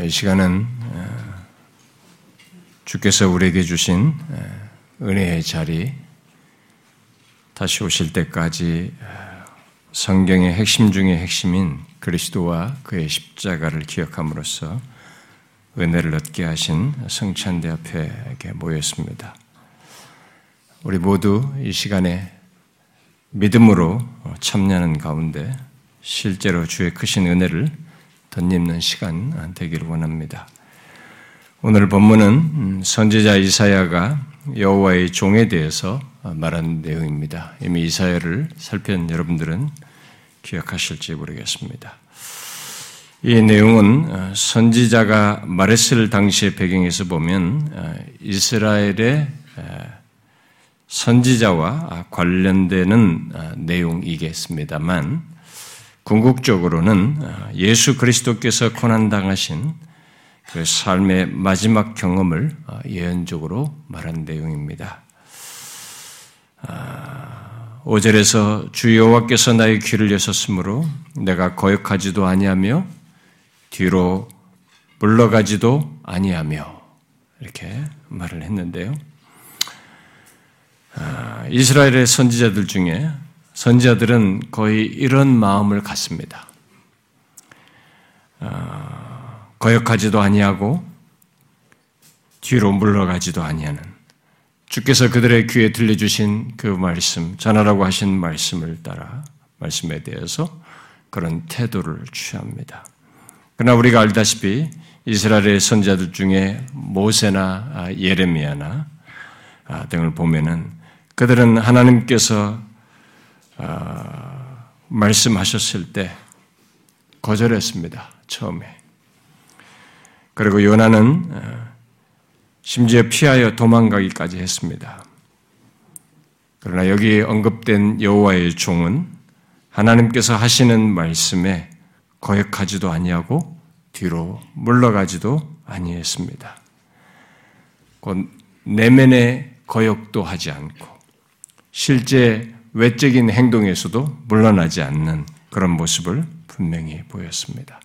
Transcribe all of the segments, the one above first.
이 시간은 주께서 우리에게 주신 은혜의 자리, 다시 오실 때까지 성경의 핵심 중의 핵심인 그리스도와 그의 십자가를 기억함으로써 은혜를 얻게 하신 성찬대 앞에 모였습니다. 우리 모두 이 시간에 믿음으로 참여하는 가운데 실제로 주의 크신 은혜를 덧입는 시간 되기를 원합니다. 오늘 본문은 음, 선지자 이사야가 여호와의 종에 대해서 말한 내용입니다. 이미 이사야를 살펴본 여러분들은 기억하실지 모르겠습니다. 이 내용은 어, 선지자가 말했을 당시의 배경에서 보면 어, 이스라엘의 선지자와 관련되는 어, 내용이겠습니다만 궁극적으로는 어, 예수 그리스도께서 고난당하신 그 삶의 마지막 경험을 어, 예언적으로 말한 내용입니다. 5절에서 아, 주 여호와께서 나의 귀를 여셨으므로 내가 거역하지도 아니하며 뒤로 물러가지도 아니하며 이렇게 말을 했는데요. 아, 이스라엘의 선지자들 중에 선지자들은 거의 이런 마음을 갖습니다. 어, 거역하지도 아니하고 뒤로 물러가지도 아니하는 주께서 그들의 귀에 들려주신 그 말씀, 전하라고 하신 말씀을 따라 말씀에 대해서 그런 태도를 취합니다. 그러나 우리가 알다시피 이스라엘의 선자들 중에 모세나 아, 예레미야나 아, 등을 보면은 그들은 하나님께서 어, 말씀하셨을 때 거절했습니다. 처음에. 그리고 요나는 어, 심지어 피하여 도망가기까지 했습니다. 그러나 여기 언급된 여호와의 종은 하나님께서 하시는 말씀에 거역하지도 아니하고 뒤로 물러가지도 아니했습니다. 곧 내면의 거역도 하지 않고 실제 외적인 행동에서도 물러나지 않는 그런 모습을 분명히 보였습니다.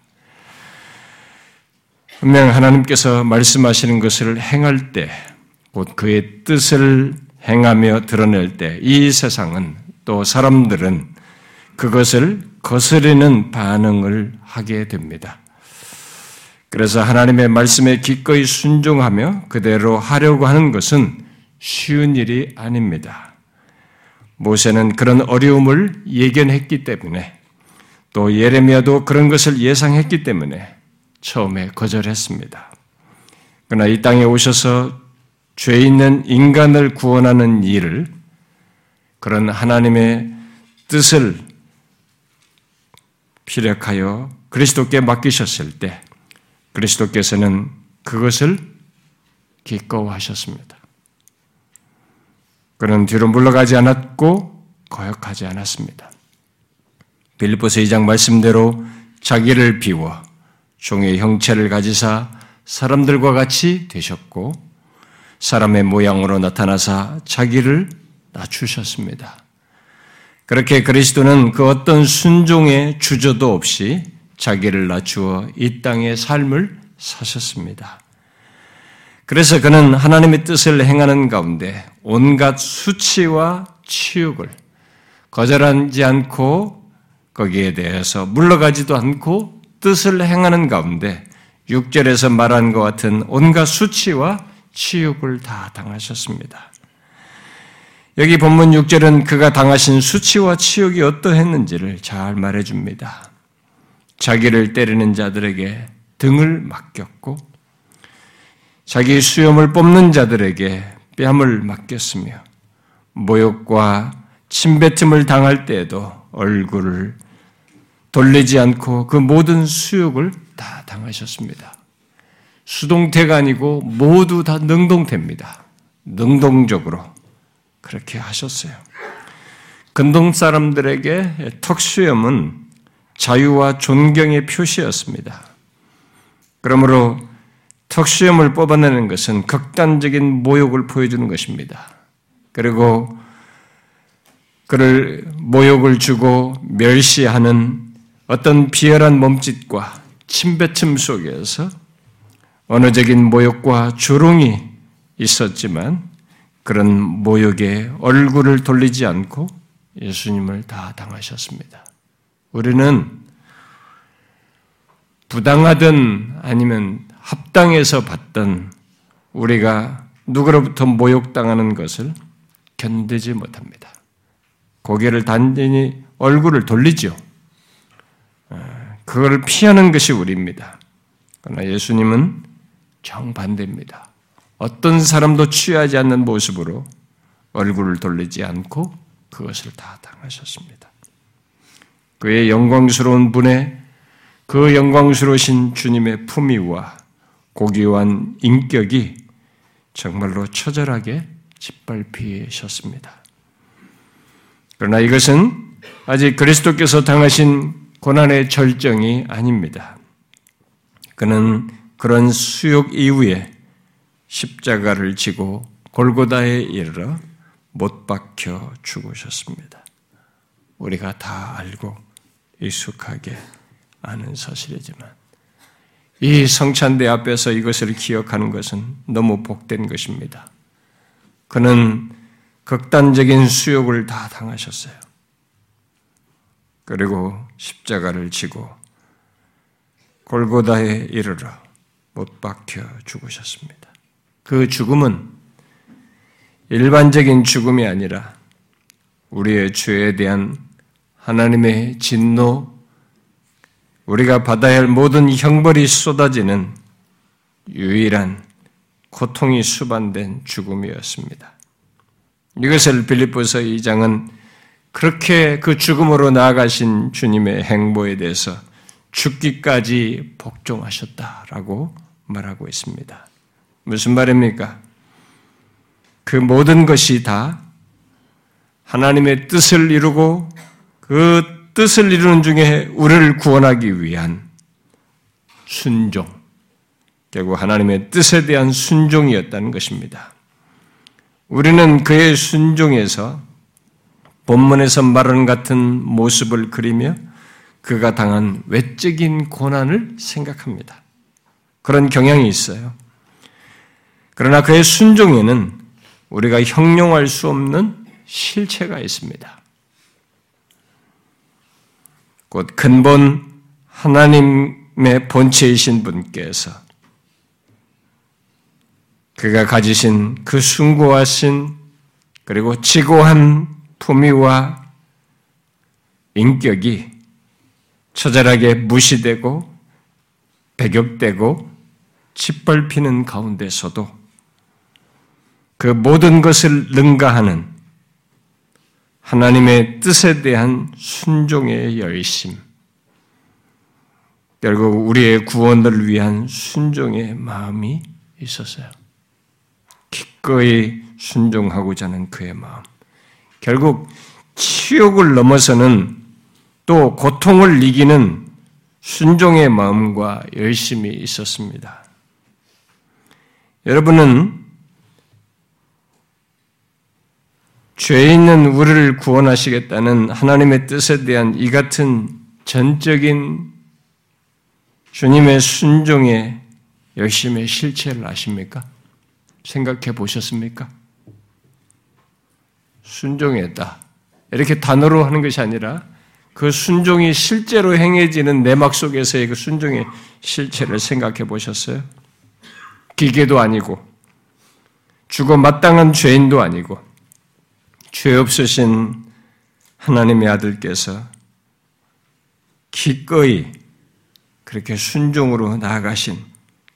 분명 하나님께서 말씀하시는 것을 행할 때, 곧 그의 뜻을 행하며 드러낼 때, 이 세상은 또 사람들은 그것을 거스르는 반응을 하게 됩니다. 그래서 하나님의 말씀에 기꺼이 순종하며 그대로 하려고 하는 것은 쉬운 일이 아닙니다. 모세는 그런 어려움을 예견했기 때문에 또 예레미야도 그런 것을 예상했기 때문에 처음에 거절했습니다. 그러나 이 땅에 오셔서 죄 있는 인간을 구원하는 일을 그런 하나님의 뜻을 피력하여 그리스도께 맡기셨을 때 그리스도께서는 그것을 기꺼워하셨습니다. 그는 뒤로 물러가지 않았고 거역하지 않았습니다. 빌리포스 2장 말씀대로 자기를 비워 종의 형체를 가지사 사람들과 같이 되셨고 사람의 모양으로 나타나사 자기를 낮추셨습니다. 그렇게 그리스도는 그 어떤 순종의 주저도 없이 자기를 낮추어 이 땅의 삶을 사셨습니다. 그래서 그는 하나님의 뜻을 행하는 가운데 온갖 수치와 치욕을 거절하지 않고 거기에 대해서 물러가지도 않고 뜻을 행하는 가운데 6절에서 말한 것 같은 온갖 수치와 치욕을 다 당하셨습니다. 여기 본문 6절은 그가 당하신 수치와 치욕이 어떠했는지를 잘 말해줍니다. 자기를 때리는 자들에게 등을 맡겼고 자기 수염을 뽑는 자들에게 뺨을 맡겼으며 모욕과 침뱉음을 당할 때에도 얼굴을 돌리지 않고 그 모든 수욕을 다 당하셨습니다. 수동태가 아니고 모두 다 능동태입니다. 능동적으로 그렇게 하셨어요. 근동 사람들에게 턱수염은 자유와 존경의 표시였습니다. 그러므로 턱수염을 뽑아내는 것은 극단적인 모욕을 보여주는 것입니다. 그리고 그를 모욕을 주고 멸시하는 어떤 비열한 몸짓과 침뱉음 속에서 언어적인 모욕과 조롱이 있었지만 그런 모욕에 얼굴을 돌리지 않고 예수님을 다 당하셨습니다. 우리는 부당하든 아니면 합당해서 받던 우리가 누구로부터 모욕당하는 것을 견디지 못합니다. 고개를 단단히 얼굴을 돌리죠. 어, 그걸 피하는 것이 우리입니다. 그러나 예수님은 정반대입니다. 어떤 사람도 취하지 않는 모습으로 얼굴을 돌리지 않고 그것을 다 당하셨습니다. 그의 영광스러운 분의 그 영광스러우신 주님의 품위와 고귀한 인격이 정말로 처절하게 짓밟히셨습니다. 그러나 이것은 아직 그리스도께서 당하신 고난의 절정이 아닙니다. 그는 그런 수욕 이후에 십자가를 지고 골고다에 이르러 못 박혀 죽으셨습니다. 우리가 다 알고 익숙하게 아는 사실이지만 이 성찬대 앞에서 이것을 기억하는 것은 너무 복된 것입니다. 그는 극단적인 수욕을 다 당하셨어요. 그리고 십자가를 지고 골고다에 이르러 못 박혀 죽으셨습니다. 그 죽음은 일반적인 죽음이 아니라 우리의 죄에 대한 하나님의 진노, 우리가 받아야 할 모든 형벌이 쏟아지는 유일한 고통이 수반된 죽음이었습니다. 이것을 빌립보서 2장은 그렇게 그 죽음으로 나아가신 주님의 행보에 대해서 죽기까지 복종하셨다라고 말하고 있습니다. 무슨 말입니까? 그 모든 것이 다 하나님의 뜻을 이루고 그 뜻을 이루는 중에 우리를 구원하기 위한 순종, 결국 하나님의 뜻에 대한 순종이었다는 것입니다. 우리는 그의 순종에서 본문에서 말하는 같은 모습을 그리며 그가 당한 외적인 고난을 생각합니다. 그런 경향이 있어요. 그러나 그의 순종에는 우리가 형용할 수 없는 실체가 있습니다. 곧 근본 하나님의 본체이신 분께서 그가 가지신 그 숭고하신 그리고 지고한 품위와 인격이 처절하게 무시되고 배격되고 짓밟히는 가운데서도 그 모든 것을 능가하는 하나님의 뜻에 대한 순종의 열심, 결국 우리의 구원을 위한 순종의 마음이 있었어요. 기꺼이 순종하고자 하는 그의 마음. 결국 치욕을 넘어서는 또 고통을 이기는 순종의 마음과 열심이 있었습니다. 여러분은 죄 있는 우리를 구원하시겠다는 하나님의 뜻에 대한 이 같은 전적인 주님의 순종의 열심의 실체를 아십니까? 생각해 보셨습니까? 순종했다. 이렇게 단어로 하는 것이 아니라 그 순종이 실제로 행해지는 내막 속에서의 그 순종의 실체를 생각해 보셨어요? 기계도 아니고, 죽어 마땅한 죄인도 아니고, 죄 없으신 하나님의 아들께서 기꺼이 그렇게 순종으로 나아가신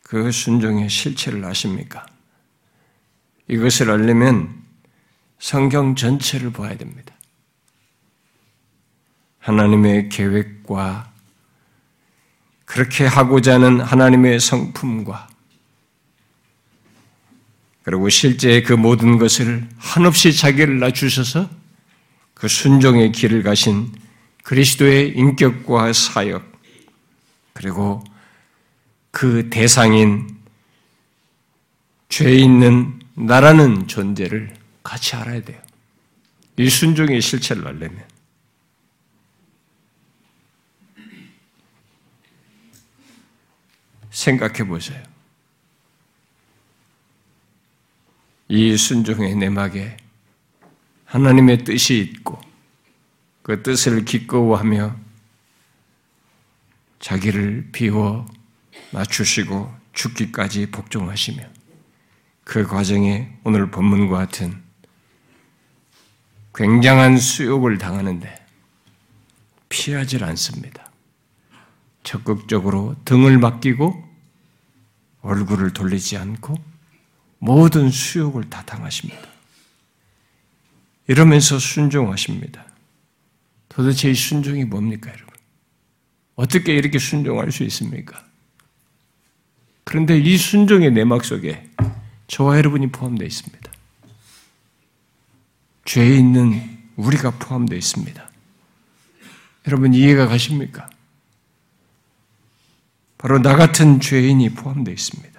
그 순종의 실체를 아십니까? 이것을 알려면 성경 전체를 봐야 됩니다. 하나님의 계획과 그렇게 하고자 하는 하나님의 성품과 그리고 실제 그 모든 것을 한없이 자기를 낮추셔서 그 순종의 길을 가신 그리스도의 인격과 사역, 그리고 그 대상인 죄 있는 나라는 존재를 같이 알아야 돼요. 이 순종의 실체를 알려면. 생각해 보세요. 이 순종의 내막에 하나님의 뜻이 있고 그 뜻을 기꺼워하며 자기를 비워 맞추시고 죽기까지 복종하시며 그 과정에 오늘 본문과 같은 굉장한 수욕을 당하는데 피하질 않습니다. 적극적으로 등을 맡기고 얼굴을 돌리지 않고 모든 수욕을 다 당하십니다. 이러면서 순종하십니다. 도대체 이 순종이 뭡니까, 여러분? 어떻게 이렇게 순종할 수 있습니까? 그런데 이 순종의 내막 속에 저와 여러분이 포함되어 있습니다. 죄에 있는 우리가 포함되어 있습니다. 여러분 이해가 가십니까? 바로 나 같은 죄인이 포함되어 있습니다.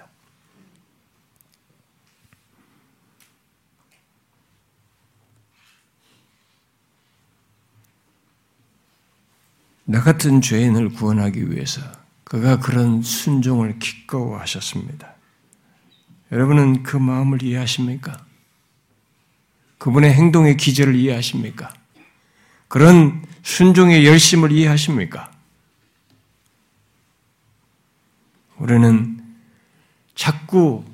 나 같은 죄인을 구원하기 위해서 그가 그런 순종을 기꺼워하셨습니다. 여러분은 그 마음을 이해하십니까? 그분의 행동의 기절을 이해하십니까? 그런 순종의 열심을 이해하십니까? 우리는 자꾸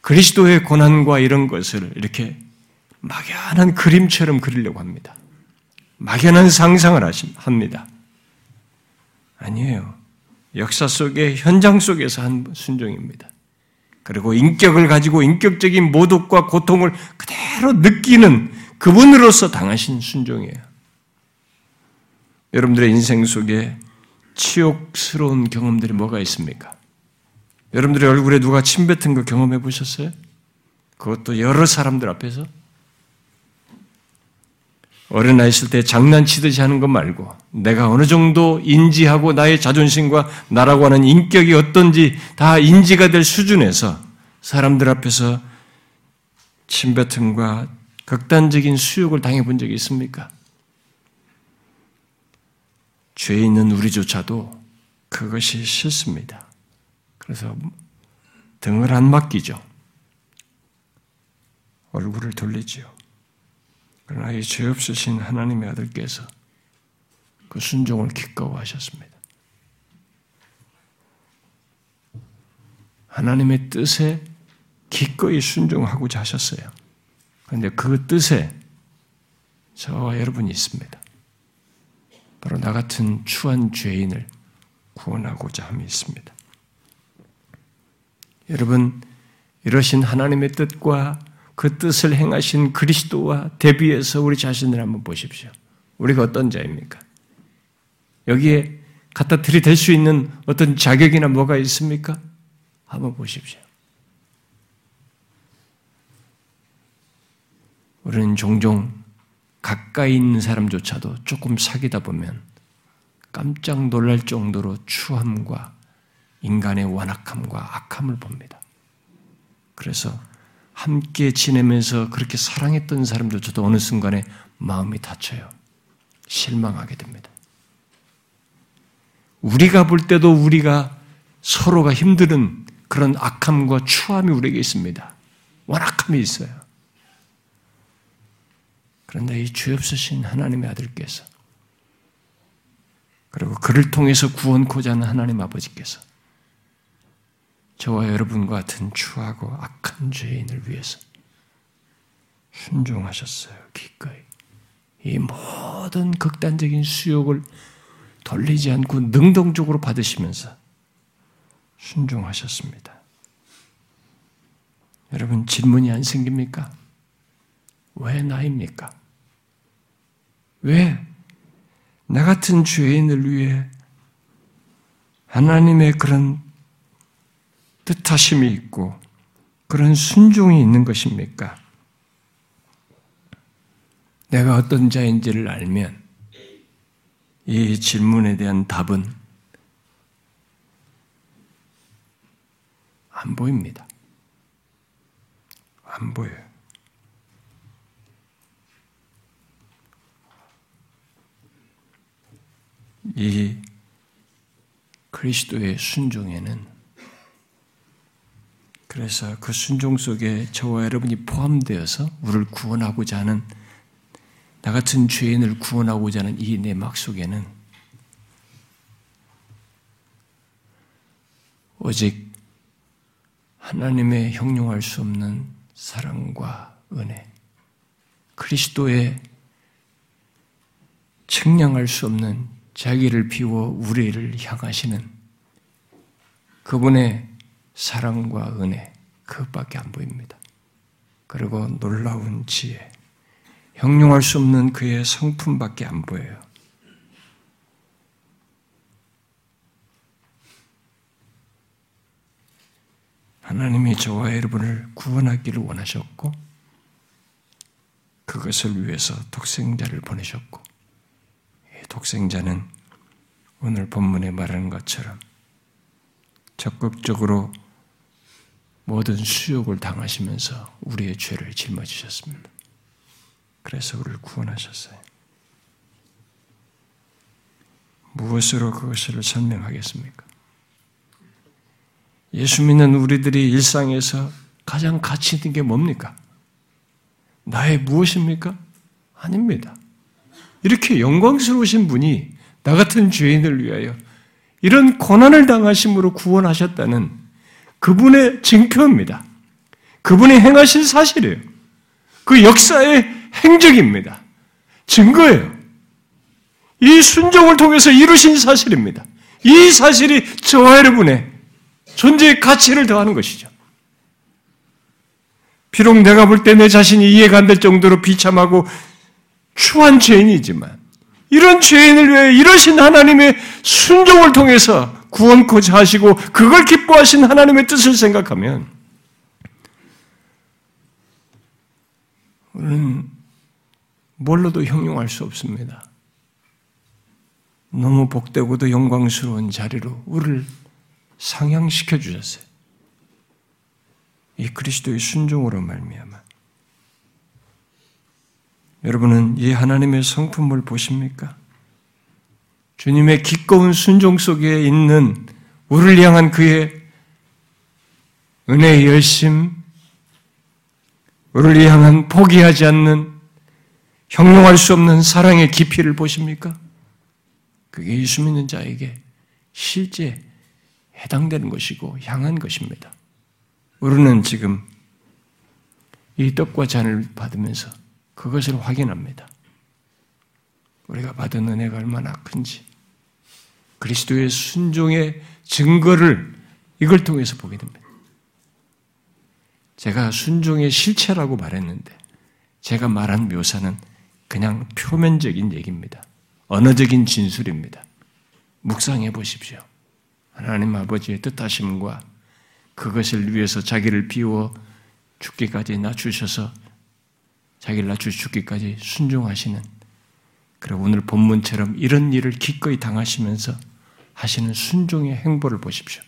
그리스도의 고난과 이런 것을 이렇게 막연한 그림처럼 그리려고 합니다. 막연한 상상을 합니다. 아니에요. 역사 속의 현장 속에서 한 순종입니다. 그리고 인격을 가지고 인격적인 모독과 고통을 그대로 느끼는 그분으로서 당하신 순종이에요. 여러분들의 인생 속에 치욕스러운 경험들이 뭐가 있습니까? 여러분들의 얼굴에 누가 침 뱉은 거 경험해 보셨어요? 그것도 여러 사람들 앞에서? 어린 아이 있을 때 장난치듯이 하는 것 말고 내가 어느 정도 인지하고 나의 자존심과 나라고 하는 인격이 어떤지 다 인지가 될 수준에서 사람들 앞에서 침뱉음과 극단적인 수욕을 당해본 적이 있습니까? 죄 있는 우리조차도 그것이 싫습니다. 그래서 등을 안 맡기죠. 얼굴을 돌리지요. 그러나 이 죄 없으신 하나님의 아들께서 그 순종을 기꺼워하셨습니다. 하나님의 뜻에 기꺼이 순종하고자 하셨어요. 그런데 그 뜻에 저와 여러분이 있습니다. 바로 나 같은 추한 죄인을 구원하고자 함이 있습니다. 여러분, 이러신 하나님의 뜻과 그 뜻을 행하신 그리스도와 대비해서 우리 자신을 한번 보십시오. 우리가 어떤 자입니까? 여기에 갖다 들이댈 수 있는 어떤 자격이나 뭐가 있습니까? 한번 보십시오. 우리는 종종 가까이 있는 사람조차도 조금 사귀다 보면 깜짝 놀랄 정도로 추함과 인간의 완악함과 악함을 봅니다. 그래서 함께 지내면서 그렇게 사랑했던 사람들조차도 어느 순간에 마음이 다쳐요. 실망하게 됩니다. 우리가 볼 때도 우리가 서로가 힘든 그런 악함과 추함이 우리에게 있습니다. 완악함이 있어요. 그런데 이 죄 없으신 하나님의 아들께서 그리고 그를 통해서 구원코자 하는 하나님 아버지께서 저와 여러분과 같은 추하고 악한 죄인을 위해서 순종하셨어요. 기꺼이. 이 모든 극단적인 수욕을 돌리지 않고 능동적으로 받으시면서 순종하셨습니다. 여러분 질문이 안 생깁니까? 왜 나입니까? 왜 나 같은 죄인을 위해 하나님의 그런 뜻하심이 있고 그런 순종이 있는 것입니까? 내가 어떤 자인지를 알면 이 질문에 대한 답은 안 보입니다. 안 보여요. 이 그리스도의 순종에는 그래서 그 순종 속에 저와 여러분이 포함되어서 우리를 구원하고자 하는 나 같은 죄인을 구원하고자 하는 이 내막 속에는 오직 하나님의 형용할 수 없는 사랑과 은혜, 그리스도의 측량할 수 없는 자기를 비워 우리를 향하시는 그분의 사랑과 은혜, 그것밖에 안 보입니다. 그리고 놀라운 지혜, 형용할 수 없는 그의 성품밖에 안 보여요. 하나님이 저와 여러분을 구원하기를 원하셨고, 그것을 위해서 독생자를 보내셨고, 독생자는 오늘 본문에 말하는 것처럼 적극적으로 모든 수욕을 당하시면서 우리의 죄를 짊어지셨습니다. 그래서 우리를 구원하셨어요. 무엇으로 그것을 설명하겠습니까? 예수 믿는 우리들이 일상에서 가장 가치 있는 게 뭡니까? 나의 무엇입니까? 아닙니다. 이렇게 영광스러우신 분이 나 같은 죄인을 위하여 이런 고난을 당하심으로 구원하셨다는 그분의 증표입니다. 그분이 행하신 사실이에요. 그 역사의 행적입니다. 증거예요. 이 순종을 통해서 이루신 사실입니다. 이 사실이 저와 여러분의 존재의 가치를 더하는 것이죠. 비록 내가 볼 때 내 자신이 이해가 안 될 정도로 비참하고 추한 죄인이지만 이런 죄인을 위해 이러신 하나님의 순종을 통해서 구원코자 하시고 그걸 기뻐하신 하나님의 뜻을 생각하면 우리는 뭘로도 형용할 수 없습니다. 너무 복되고도 영광스러운 자리로 우리를 상향시켜 주셨어요. 이 그리스도의 순종으로 말미암아 여러분은 이 하나님의 성품을 보십니까? 주님의 기꺼운 순종 속에 있는 우리를 향한 그의 은혜의 열심, 우리를 향한 포기하지 않는 형용할 수 없는 사랑의 깊이를 보십니까? 그게 예수 믿는 자에게 실제 해당되는 것이고 향한 것입니다. 우리는 지금 이 떡과 잔을 받으면서 그것을 확인합니다. 우리가 받은 은혜가 얼마나 큰지, 그리스도의 순종의 증거를 이걸 통해서 보게 됩니다. 제가 순종의 실체라고 말했는데, 제가 말한 묘사는 그냥 표면적인 얘기입니다. 언어적인 진술입니다. 묵상해 보십시오. 하나님 아버지의 뜻하심과 그것을 위해서 자기를 비워 죽기까지 낮추셔서 자기를 낮추 죽기까지 순종하시는 그리고 오늘 본문처럼 이런 일을 기꺼이 당하시면서 하시는 순종의 행보를 보십시오.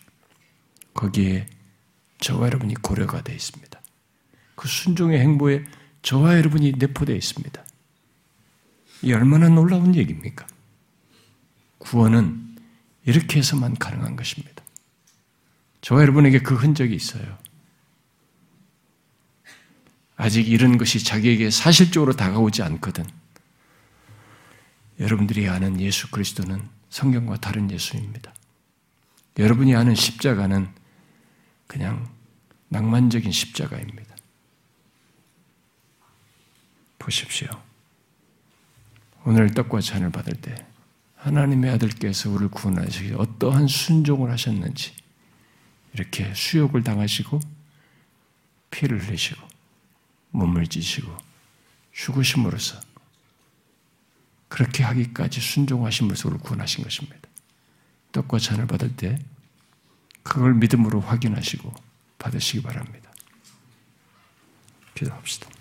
거기에 저와 여러분이 고려가 되어 있습니다. 그 순종의 행보에 저와 여러분이 내포되어 있습니다. 이 얼마나 놀라운 얘기입니까? 구원은 이렇게 해서만 가능한 것입니다. 저와 여러분에게 그 흔적이 있어요. 아직 이런 것이 자기에게 사실적으로 다가오지 않거든. 여러분들이 아는 예수 그리스도는 성경과 다른 예수입니다. 여러분이 아는 십자가는 그냥 낭만적인 십자가입니다. 보십시오. 오늘 떡과 잔을 받을 때 하나님의 아들께서 우리를 구원하시기 어떠한 순종을 하셨는지 이렇게 수욕을 당하시고 피를 흘리시고 몸을 찢으시고 죽으심으로써 그렇게 하기까지 순종하심으로써 우리를 구원하신 것입니다. 떡과 잔을 받을 때 그걸 믿음으로 확인하시고 받으시기 바랍니다. 기도합시다.